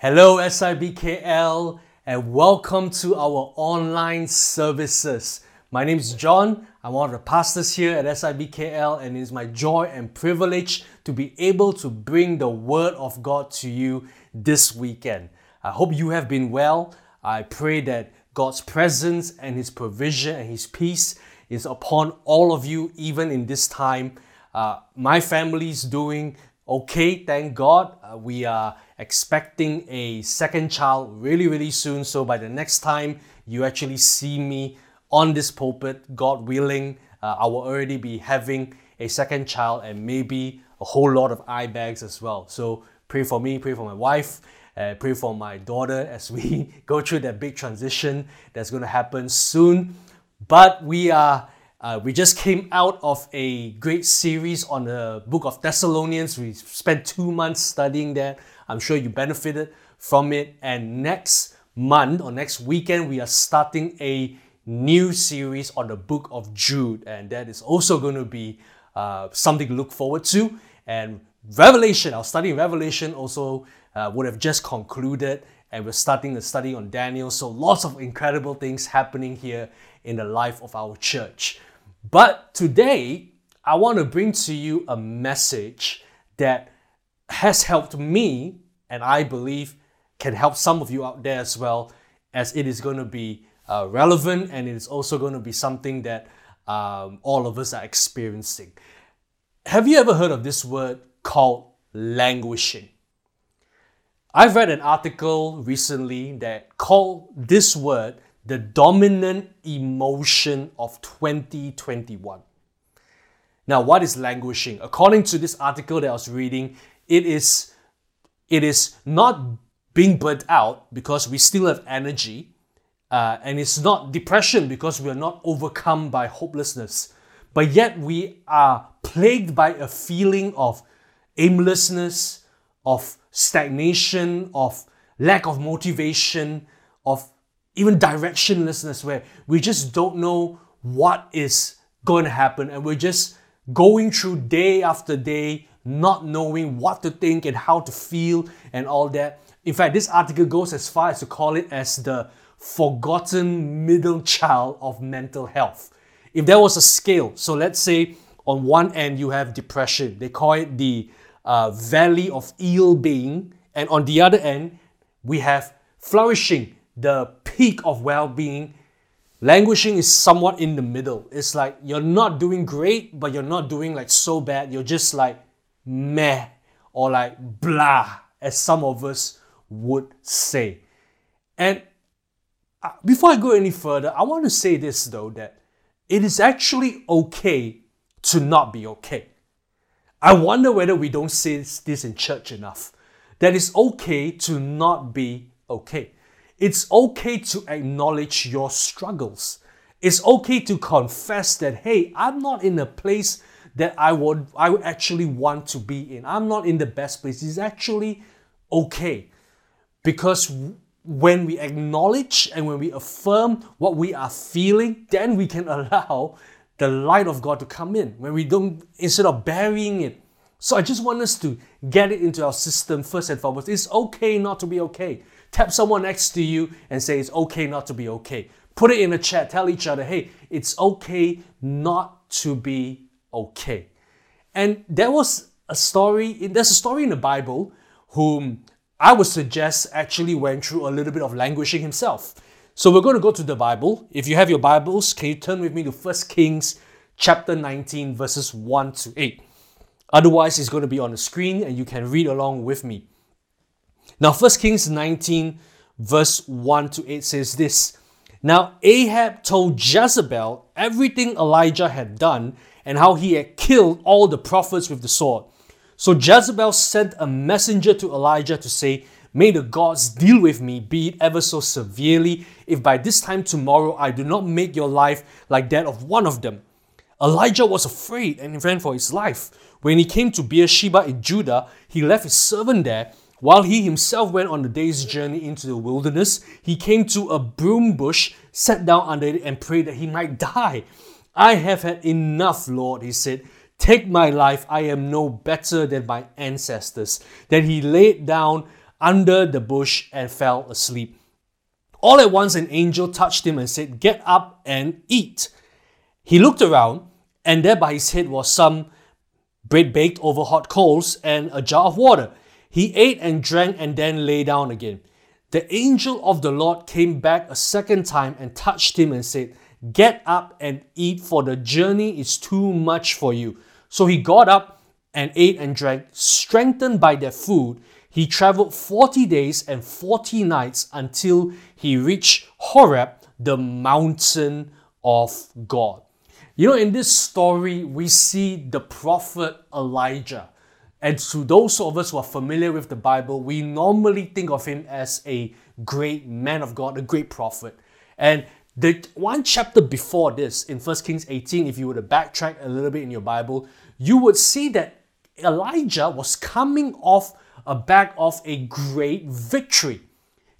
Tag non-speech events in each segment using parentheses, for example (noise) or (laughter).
Hello, SIBKL, and welcome to our online services. My name is John. I'm one of the pastors here at SIBKL, and it is my joy and privilege to be able to bring the Word of God to you this weekend. I hope you have been well. I pray that God's presence and His provision and His peace is upon all of you, even in this time. Uh, my family is doing okay, thank God. Uh, we are expecting a second child really, really soon. So by the next time you actually see me on this pulpit, God willing, uh, I will already be having a second child and maybe a whole lot of eye bags as well. So pray for me, pray for my wife. Uh, pray for my daughter as we (laughs) go through that big transition that's going to happen soon. But we are uh, we just came out of a great series on the book of Thessalonians. We spent two months studying that. I'm sure you benefited from it. And next month or next weekend, we are starting a new series on the book of Jude. And that is also going to be uh, something to look forward to. And Revelation, our study in Revelation also uh, would have just concluded. And we're starting a study on Daniel. So lots of incredible things happening here in the life of our church. But today, I want to bring to you a message that has helped me, and I believe can help some of you out there as well, as it is going to be uh, relevant and it is also going to be something that um, all of us are experiencing. Have you ever heard of this word called languishing? I've read an article recently that called this word the dominant emotion of 2021. Now, what is languishing? According to this article that I was reading, it is it is not being burnt out because we still have energy, uh, and it's not depression because we are not overcome by hopelessness, but yet we are plagued by a feeling of aimlessness, of stagnation, of lack of motivation, of even directionlessness where we just don't know what is going to happen and we're just going through day after day not knowing what to think and how to feel and all that in fact this article goes as far as to call it as the forgotten middle child of mental health if there was a scale so let's say on one end you have depression they call it the uh, valley of ill being and on the other end we have flourishing the peak of well being, languishing is somewhat in the middle. It's like you're not doing great, but you're not doing like so bad. You're just like meh or like blah, as some of us would say. And uh, before I go any further, I want to say this though that it is actually okay to not be okay. I wonder whether we don't say this in church enough. That it's okay to not be okay. It's okay to acknowledge your struggles. It's okay to confess that, hey, I'm not in a place that I would I would actually want to be in. I'm not in the best place. It's actually okay. Because when we acknowledge and when we affirm what we are feeling, then we can (laughs) allow the light of God to come in. When we don't, instead of burying it. So I just want us to get it into our system first and foremost. It's okay not to be okay. Tap someone next to you and say it's okay not to be okay. Put it in a chat. Tell each other, hey, it's okay not to be okay. And there was a story, there's a story in the Bible whom I would suggest actually went through a little bit of languishing himself. So we're going to go to the Bible. If you have your Bibles, can you turn with me to 1 Kings chapter 19, verses 1 to 8? Otherwise, it's going to be on the screen and you can read along with me. Now, 1 Kings 19, verse 1 to 8 says this Now Ahab told Jezebel everything Elijah had done and how he had killed all the prophets with the sword. So Jezebel sent a messenger to Elijah to say, May the gods deal with me, be it ever so severely, if by this time tomorrow I do not make your life like that of one of them. Elijah was afraid and ran for his life. When he came to Beersheba in Judah, he left his servant there while he himself went on a day's journey into the wilderness, he came to a broom bush, sat down under it, and prayed that he might die. I have had enough, Lord, he said. Take my life, I am no better than my ancestors. Then he laid down under the bush and fell asleep. All at once, an angel touched him and said, Get up and eat. He looked around, and there by his head was some bread baked over hot coals and a jar of water. He ate and drank and then lay down again. The angel of the Lord came back a second time and touched him and said, Get up and eat, for the journey is too much for you. So he got up and ate and drank. Strengthened by their food, he traveled 40 days and 40 nights until he reached Horeb, the mountain of God. You know, in this story, we see the prophet Elijah. And to those of us who are familiar with the Bible, we normally think of him as a great man of God, a great prophet. And the one chapter before this, in 1 Kings 18, if you were to backtrack a little bit in your Bible, you would see that Elijah was coming off a back of a great victory.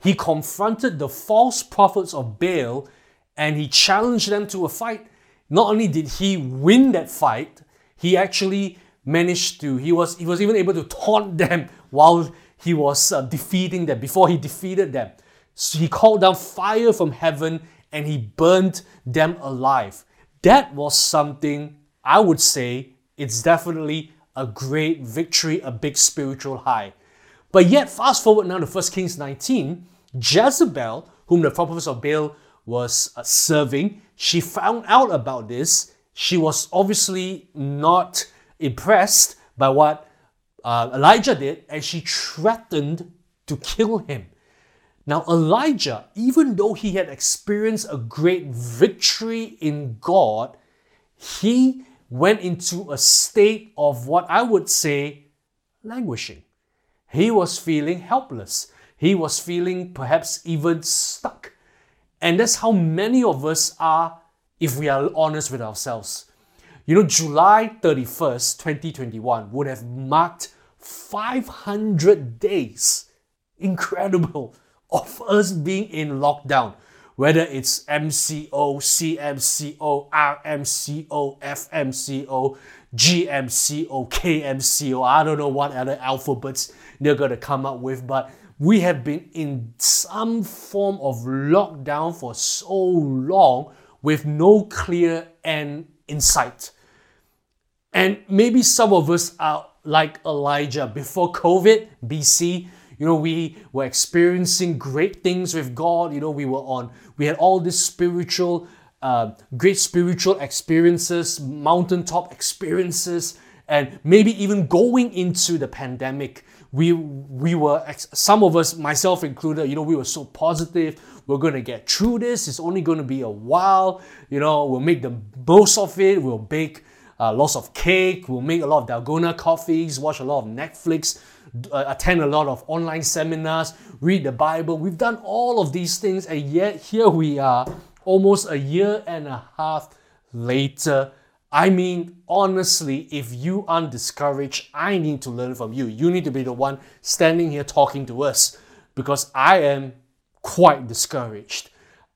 He confronted the false prophets of Baal and he challenged them to a fight. Not only did he win that fight, he actually managed to, he was, he was even able to taunt (laughs) them while he was uh, defeating them, before he defeated them. So he called down fire from heaven and he burned them alive. That was something I would say it's definitely a great victory, a big spiritual high. But yet, fast forward now to 1 Kings 19, Jezebel, whom the prophets of Baal was uh, serving, she found out about this. She was obviously not impressed by what uh, Elijah did, and she threatened to kill him. Now, Elijah, even though he had experienced a great victory in God, he went into a state of what I would say languishing. He was feeling helpless. He was feeling perhaps even stuck. And that's how many of us are if we are honest with ourselves. You know, July 31st, 2021 would have marked 500 days. Incredible of us being in lockdown, whether it's MCO, CMCO, RMCO, FMCO, GMCO, KMCO, I don't know what other alphabets they're going to come up with, but we have been in some form of lockdown for so long with no clear end in sight. And maybe some of us are like Elijah before COVID, BC. You know, we were experiencing great things with God. You know, we were on, we had all these spiritual, uh, great spiritual experiences, mountaintop experiences, and maybe even going into the pandemic we we were some of us myself included you know we were so positive we're going to get through this it's only going to be a while you know we'll make the most of it we'll bake uh, lots of cake we'll make a lot of dalgona coffees watch a lot of netflix uh, attend a lot of online seminars read the bible we've done all of these things and yet here we are almost a year and a half later I mean, honestly, if you aren't discouraged, I need to learn from you. You need to be the one standing here talking to us because I am quite discouraged.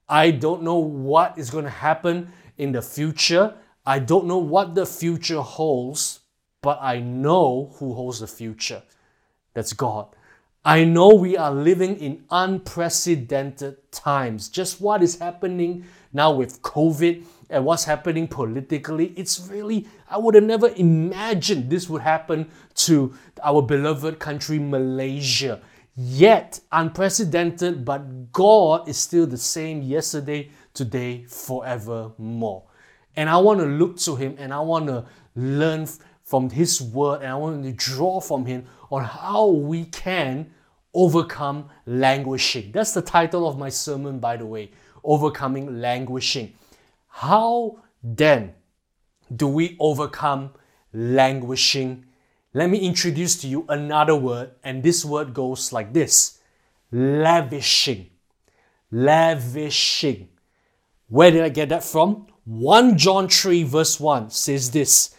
I don't know what is going to happen in the future. I don't know what the future holds, but I know who holds the future. That's God. I know we are living in unprecedented times. Just what is happening now with COVID and what's happening politically, it's really, I would have never imagined this would happen to our beloved country, Malaysia. Yet, unprecedented, but God is still the same yesterday, today, forevermore. And I want to look to Him and I want to learn from His Word and I want to draw from Him on how we can overcome languishing. That's the title of my sermon, by the way Overcoming Languishing. How then do we overcome languishing? Let me introduce to you another word, and this word goes like this lavishing. Lavishing. Where did I get that from? 1 John 3, verse 1 says this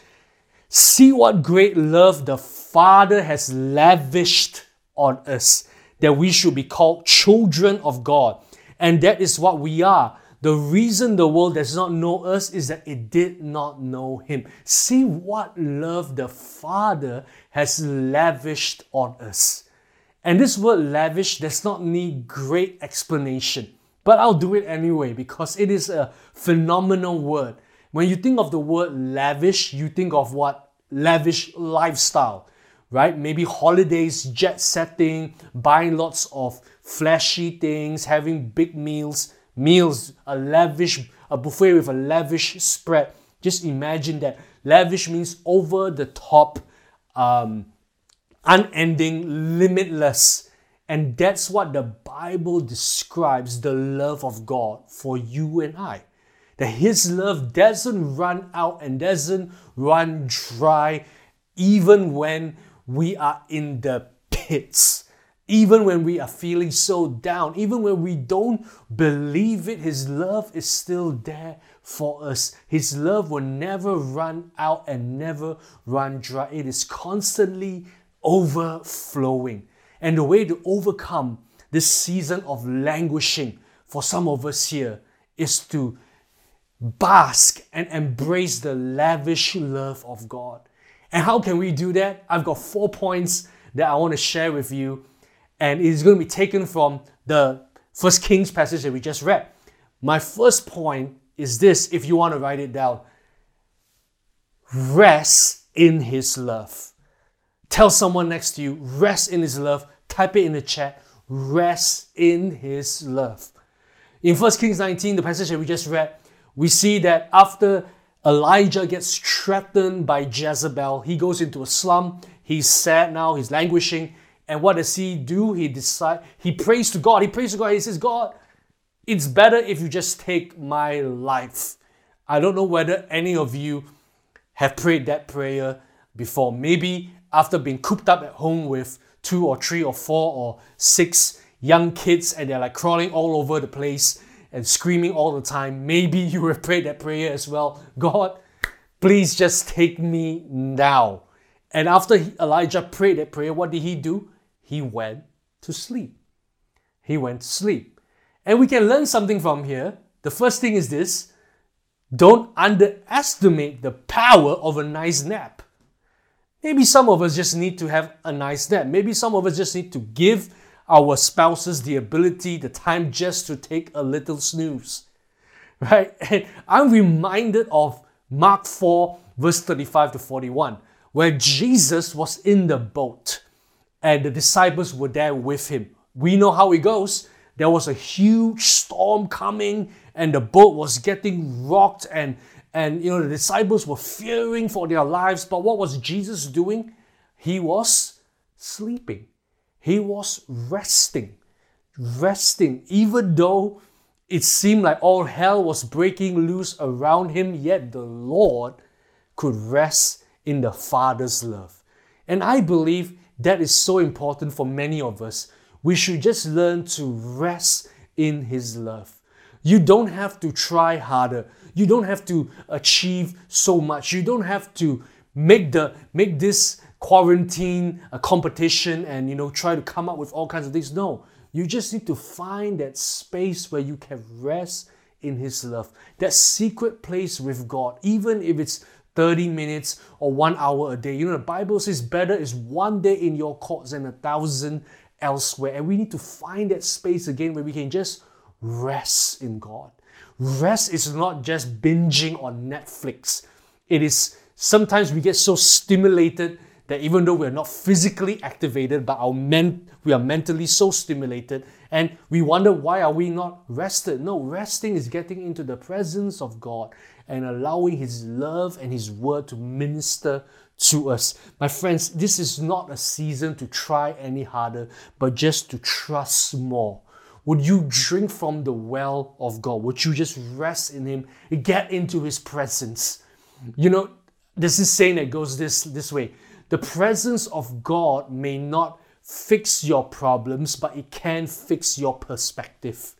See what great love the Father has lavished on us, that we should be called children of God. And that is what we are. The reason the world does not know us is that it did not know Him. See what love the Father has lavished on us. And this word lavish does not need great explanation, but I'll do it anyway because it is a phenomenal word. When you think of the word lavish, you think of what? Lavish lifestyle, right? Maybe holidays, jet setting, buying lots of flashy things, having big meals, meals, a lavish, a buffet with a lavish spread. Just imagine that. Lavish means over the top, um, unending, limitless. And that's what the Bible describes the love of God for you and I. That His love doesn't run out and doesn't run dry, even when we are in the pits, even when we are feeling so down, even when we don't believe it, His love is still there for us. His love will never run out and never run dry. It is constantly overflowing. And the way to overcome this season of languishing for some of us here is to bask and embrace the lavish love of God. And how can we do that? I've got four points that I want to share with you, and it's going to be taken from the First Kings passage that we just read. My first point is this if you want to write it down rest in His love. Tell someone next to you, rest in His love. Type it in the chat, rest in His love. In 1 Kings 19, the passage that we just read, we see that after Elijah gets threatened by Jezebel, he goes into a slum. He's sad now, he's languishing. And what does he do? He decide he prays to God. He prays to God. He says, God, it's better if you just take my life. I don't know whether any of you have prayed that prayer before. Maybe after being cooped up at home with two or three or four or six young kids and they're like crawling all over the place and screaming all the time. Maybe you have prayed that prayer as well. God, please just take me now. And after Elijah prayed that prayer, what did he do? He went to sleep. He went to sleep. And we can learn something from here. The first thing is this don't underestimate the power of a nice nap. Maybe some of us just need to have a nice nap. Maybe some of us just need to give our spouses the ability, the time just to take a little snooze. (laughs) Right? And (laughs) I'm reminded of Mark 4, verse 35 to 41, where Jesus was in the boat and the disciples were there with him. We know how it goes. There was a huge storm coming, and the boat was getting rocked, and and you know the disciples were fearing for their lives. But what was Jesus doing? He was sleeping. He was resting, resting, even though it seemed like all hell was breaking loose around him, yet the Lord could rest in the Father's love. And I believe that is so important for many of us. We should just learn to rest in His love. You don't have to try harder. You don't have to achieve so much. You don't have to make the make this quarantine a competition and you know try to come up with all kinds of things. No you just need to find that space where you can rest in his love. That secret place with god even if it's 30 minutes or one hour a day. You know the bible says better is one day in your courts than a thousand elsewhere. And we need to find that space again where we can just rest in god. Rest is not just binging on netflix. It is sometimes we get so stimulated that even though we're not physically activated, but our men, we are mentally so stimulated, and we wonder why are we not rested? No, resting is getting into the presence of God and allowing His love and His word to minister to us. My friends, this is not a season to try any harder, but just to trust more. Would you drink from the well of God? Would you just rest in Him, get into His presence? You know, this saying that goes this, this way the presence of God may not fix your problems, but it can fix your perspective.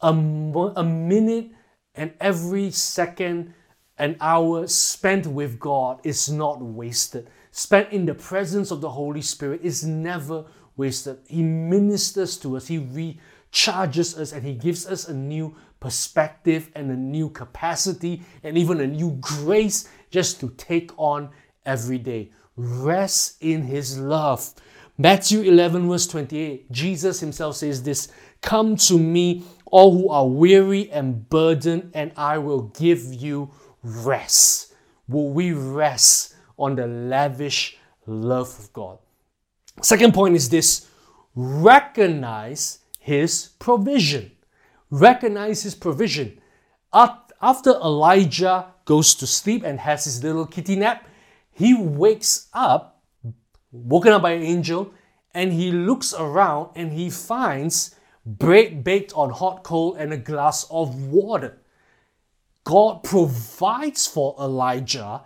A, a minute and every second an hour spent with God is not wasted. Spent in the presence of the Holy Spirit is never wasted. He ministers to us, He recharges us, and He gives us a new perspective and a new capacity and even a new grace just to take on every day rest in His love. Matthew 11, verse 28, Jesus himself says this Come to me, all who are weary and burdened, and I will give you rest. Will we rest on the lavish love of God? Second point is this recognize his provision. Recognize his provision. After Elijah goes to sleep and has his little kitty nap, he wakes up, woken up by an angel, and he looks around and he finds bread baked on hot coal and a glass of water. God provides for Elijah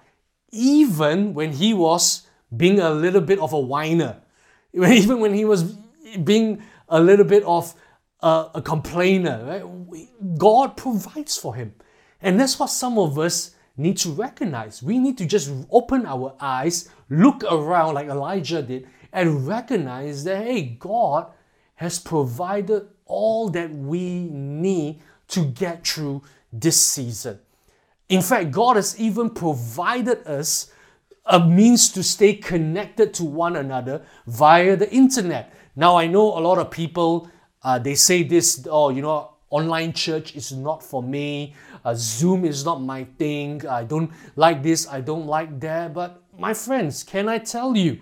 even when he was being a little bit of a whiner, (laughs) even when he was being a little bit of a, a complainer. Right? God provides for him. And that's what some of us need to recognize. We need to just open our eyes, look around like Elijah did, and recognize that, hey, God has provided all that we need to get through this season. In fact, God has even provided us a means to stay connected to one another via the internet. Now, I know a lot of people, uh, they say this, oh, you know, online church is not for me, uh, Zoom is not my thing, I don't like this, I don't like that. But my friends, can I tell you,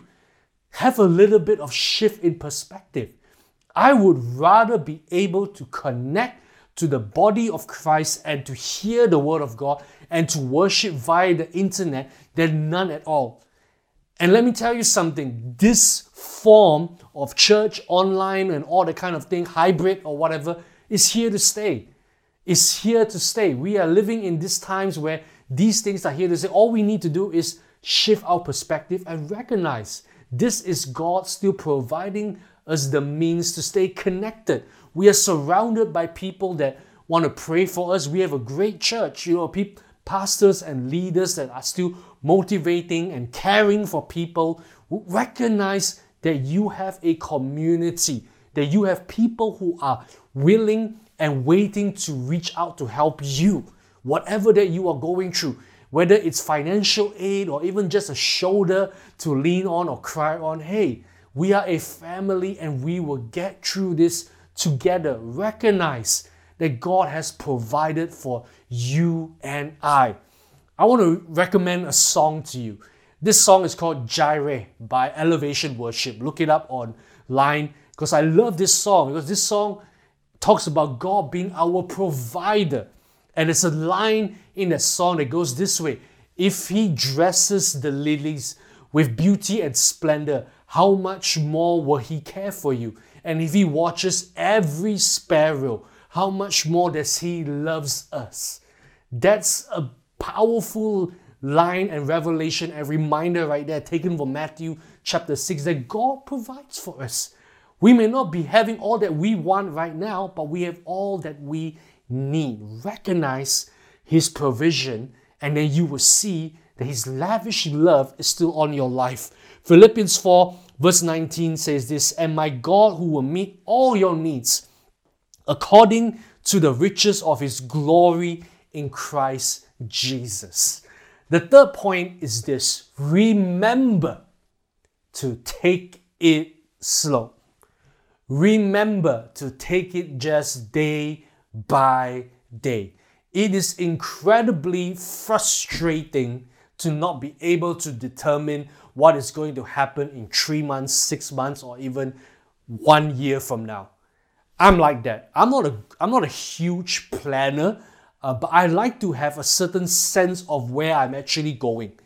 have a little bit of shift in perspective. I would rather be able to connect to the body of Christ and to hear the word of God and to worship via the internet than none at all. And let me tell you something this form of church online and all the kind of thing, hybrid or whatever, is here to stay. Is here to stay. We are living in these times where these things are here to stay. All we need to do is shift our perspective and recognize this is God still providing us the means to stay connected. We are surrounded by people that want to pray for us. We have a great church, you know, people, pastors and leaders that are still motivating and caring for people. Recognize that you have a community, that you have people who are willing and waiting to reach out to help you, whatever that you are going through whether it's financial aid or even just a shoulder to lean on or cry on. Hey, we are a family and we will get through this together. Recognize that God has provided for you and I. I want to recommend a song to you. This song is called Jireh by Elevation Worship. Look it up online because I love this song because this song talks about God being our provider. And it's a line in that song that goes this way If he dresses the lilies with beauty and splendor, how much more will he care for you? And if he watches every sparrow, how much more does he loves us? That's a powerful line and revelation and reminder right there taken from Matthew chapter 6 that God provides for us. We may not be having all that we want right now, but we have all that we need. Recognize His provision, and then you will see that His lavish love is still on your life. Philippians 4, verse 19 says this And my God, who will meet all your needs according to the riches of His glory in Christ Jesus. The third point is this remember to take it slow. Remember to take it just day by day. It is incredibly frustrating to not be able to determine what is going to happen in three months, six months, or even one year from now. I'm like that. I'm not a I'm not a huge planner, uh, but I like to have a certain sense of where I'm actually going.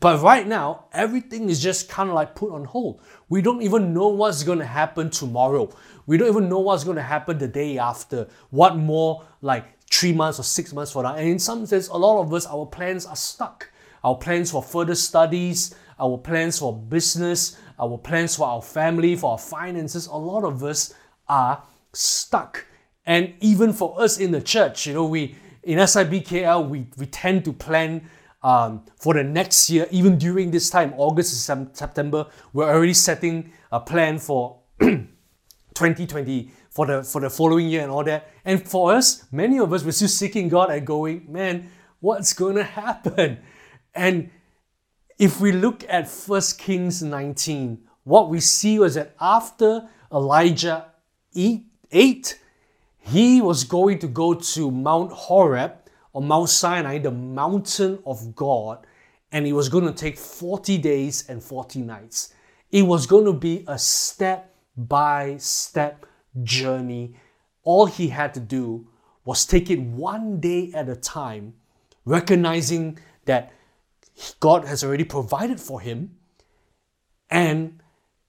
But right now, everything is just kind of like put on hold. We don't even know what's going to happen tomorrow. We don't even know what's going to happen the day after. What more like three months or six months from now. And in some sense, a lot of us, our plans are stuck. Our plans for further studies, our plans for business, our plans for our family, for our finances, a lot of us are stuck. And even for us in the church, you know, we in SIBKL, we, we tend to plan um, for the next year, even during this time, August September, we're already setting a plan for (clears throat) 2020 for the for the following year and all that. And for us, many of us we're still seeking God and going, man, what's going to happen? And if we look at First Kings 19, what we see was that after Elijah ate, he was going to go to Mount Horeb or Mount Sinai, the mountain of God, and it was going to take 40 days and 40 nights. It was going to be a step by step journey. All he had to do was take it one day at a time, recognizing that God has already provided for him and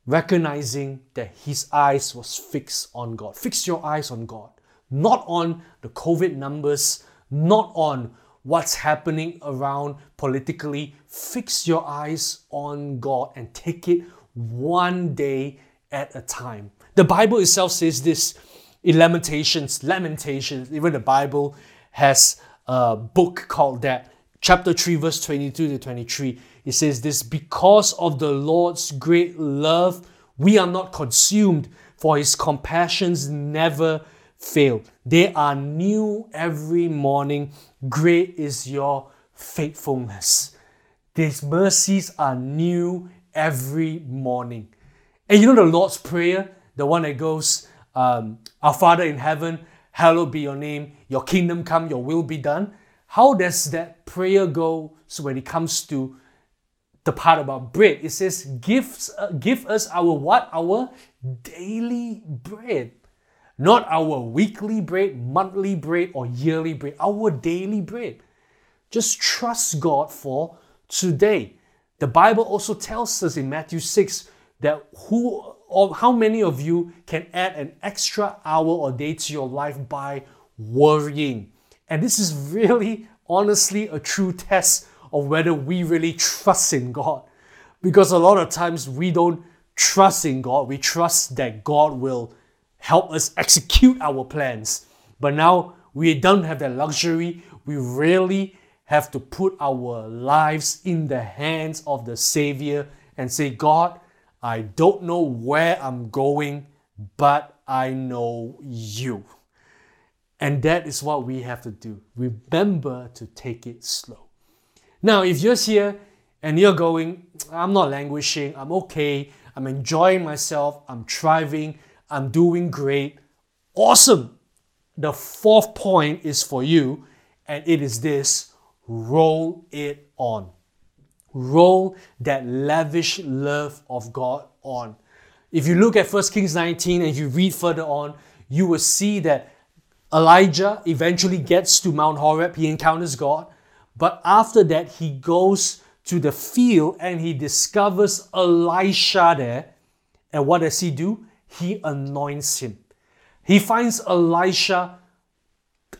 recognizing that his eyes was fixed on God. Fix your eyes on God, not on the COVID numbers, not on what's happening around politically. Fix your eyes on God and take it one day at a time. The Bible itself says this in Lamentations, Lamentations, even the Bible has a book called that, chapter 3, verse 22 to 23. It says this because of the Lord's great love, we are not consumed, for his compassions never fail. They are new every morning. Great is your faithfulness. These mercies are new every morning. And you know the Lord's Prayer, the one that goes, um, Our Father in heaven, hallowed be your name, your kingdom come, your will be done. How does that prayer go so when it comes to the part about bread? It says, give, uh, give us our what? Our daily bread. Not our weekly bread, monthly bread, or yearly bread, our daily bread. Just trust God for today. The Bible also tells us in Matthew 6 that who or how many of you can add an extra hour or day to your life by worrying. And this is really honestly a true test of whether we really trust in God. Because a lot of times we don't trust in God, we trust that God will help us execute our plans. But now we don't have that luxury. We really have to put our lives in the hands of the Savior and say, God, I don't know where I'm going, but I know you. And that is what we have to do. Remember to take it slow. Now, if you're here and you're going, I'm not languishing, I'm okay, I'm enjoying myself, I'm thriving, I'm doing great, awesome. The fourth point is for you, and it is this roll it on. Roll that lavish love of God on. If you look at 1 Kings 19 and you read further on, you will see that Elijah eventually gets to Mount Horeb, he encounters God, but after that, he goes to the field and he discovers Elisha there. And what does he do? He anoints him. He finds Elisha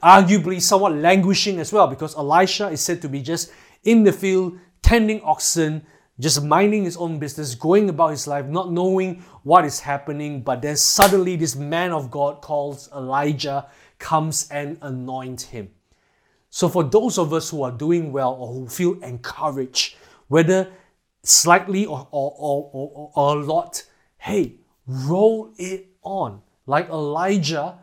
arguably somewhat languishing as well because Elisha is said to be just in the field tending oxen, just minding his own business, going about his life, not knowing what is happening. But then suddenly, this man of God called Elijah comes and anoints him. So for those of us who are doing well or who feel encouraged, whether slightly or, or, or, or, or a lot, hey, roll it on. Like Elijah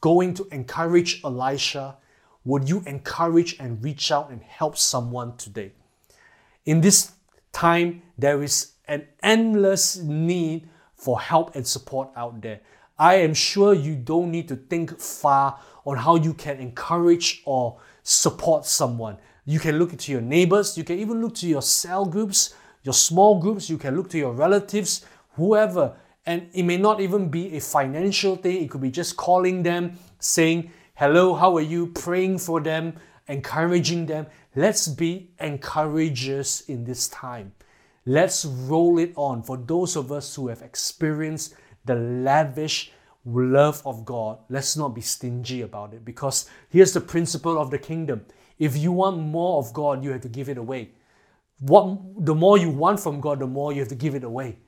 going to encourage Elisha, would you encourage and reach out and help someone today? In this time, there is an endless need for help and support out there. I am sure you don't need to think far on how you can encourage or support someone. You can look to your neighbors, you can even look to your cell groups, your small groups, you can look to your relatives, whoever. And it may not even be a financial thing, it could be just calling them, saying, Hello, how are you? Praying for them, encouraging them. Let's be encouragers in this time. Let's roll it on for those of us who have experienced the lavish love of God. Let's not be stingy about it because here's the principle of the kingdom. If you want more of God, you have to give it away. What the more you want from God, the more you have to give it away.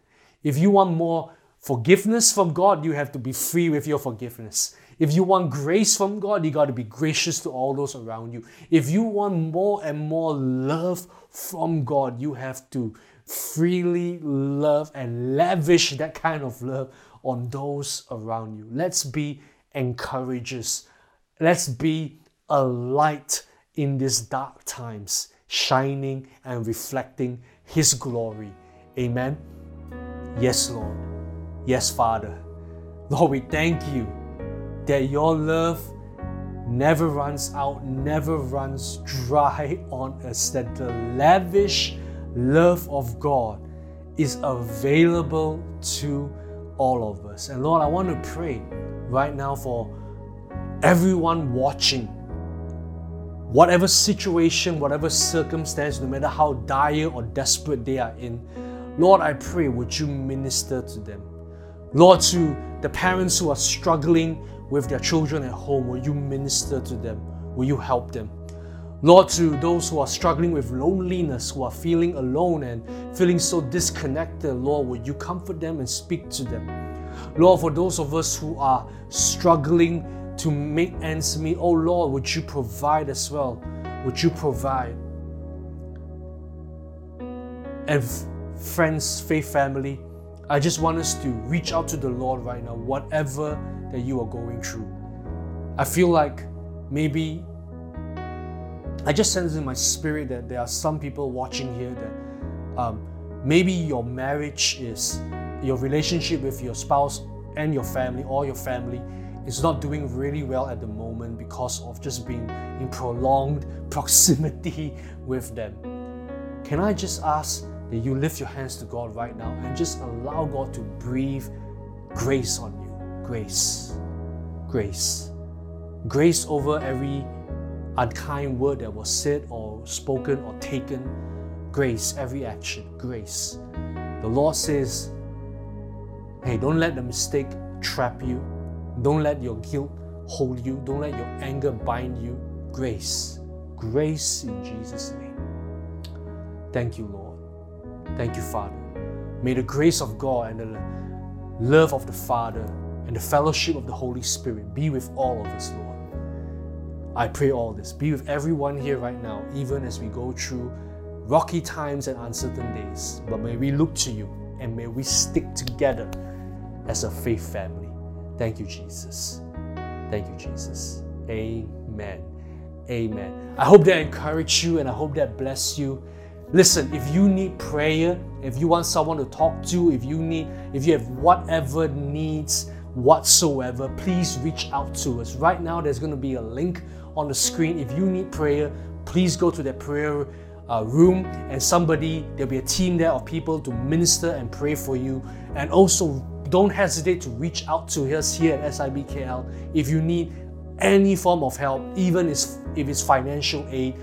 If you want more forgiveness from God, you have to be free with your forgiveness. If you want grace from God, you got to be gracious to all those around you. If you want more and more love from God, you have to freely love and lavish that kind of love on those around you. Let's be encouragers. Let's be a light in these dark times, shining and reflecting His glory. Amen. Yes, Lord. Yes, Father. Lord, we thank you that your love never runs out, never runs dry on us, that the lavish love of God is available to all of us. And Lord, I want to pray right now for everyone watching. Whatever situation, whatever circumstance, no matter how dire or desperate they are in, Lord, I pray, would you minister to them? Lord, to the parents who are struggling with their children at home, will you minister to them? Will you help them? Lord, to those who are struggling with loneliness, who are feeling alone and feeling so disconnected, Lord, will you comfort them and speak to them? Lord, for those of us who are struggling to make ends meet, oh Lord, would you provide as well? Would you provide? And friends, faith family, I just want us to reach out to the Lord right now, whatever that you are going through. I feel like maybe I just sense in my spirit that there are some people watching here that um, maybe your marriage is your relationship with your spouse and your family or your family is not doing really well at the moment because of just being in prolonged (laughs) proximity with them. Can I just ask that you lift your hands to God right now and just allow God to breathe grace on you? Grace. Grace. Grace over every unkind word that was said or spoken or taken. Grace, every action. Grace. The Lord says, hey, don't let the mistake trap you. Don't let your guilt hold you. Don't let your anger bind you. Grace. Grace in Jesus' name. Thank you, Lord. Thank you, Father. May the grace of God and the love of the Father and the fellowship of the Holy Spirit be with all of us, Lord. I pray all this. Be with everyone here right now, even as we go through rocky times and uncertain days. But may we look to you and may we stick together as a faith family. Thank you, Jesus. Thank you, Jesus. Amen. Amen. I hope that encouraged you and I hope that bless you. Listen, if you need prayer, if you want someone to talk to, if you need, if you have whatever needs whatsoever, please reach out to us. Right now, there's going to be a link on the screen. If you need prayer, please go to the prayer uh, room and somebody, there'll be a team there of people to minister and pray for you. And also, don't hesitate to reach out to us here at SIBKL if you need any form of help, even if it's financial aid.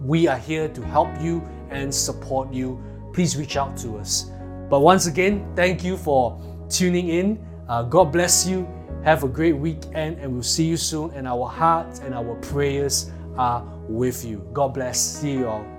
We are here to help you and support you, please reach out to us. But once again, thank you for tuning in. Uh, God bless you. Have a great weekend, and we'll see you soon. And our hearts and our prayers are with you. God bless. See you all.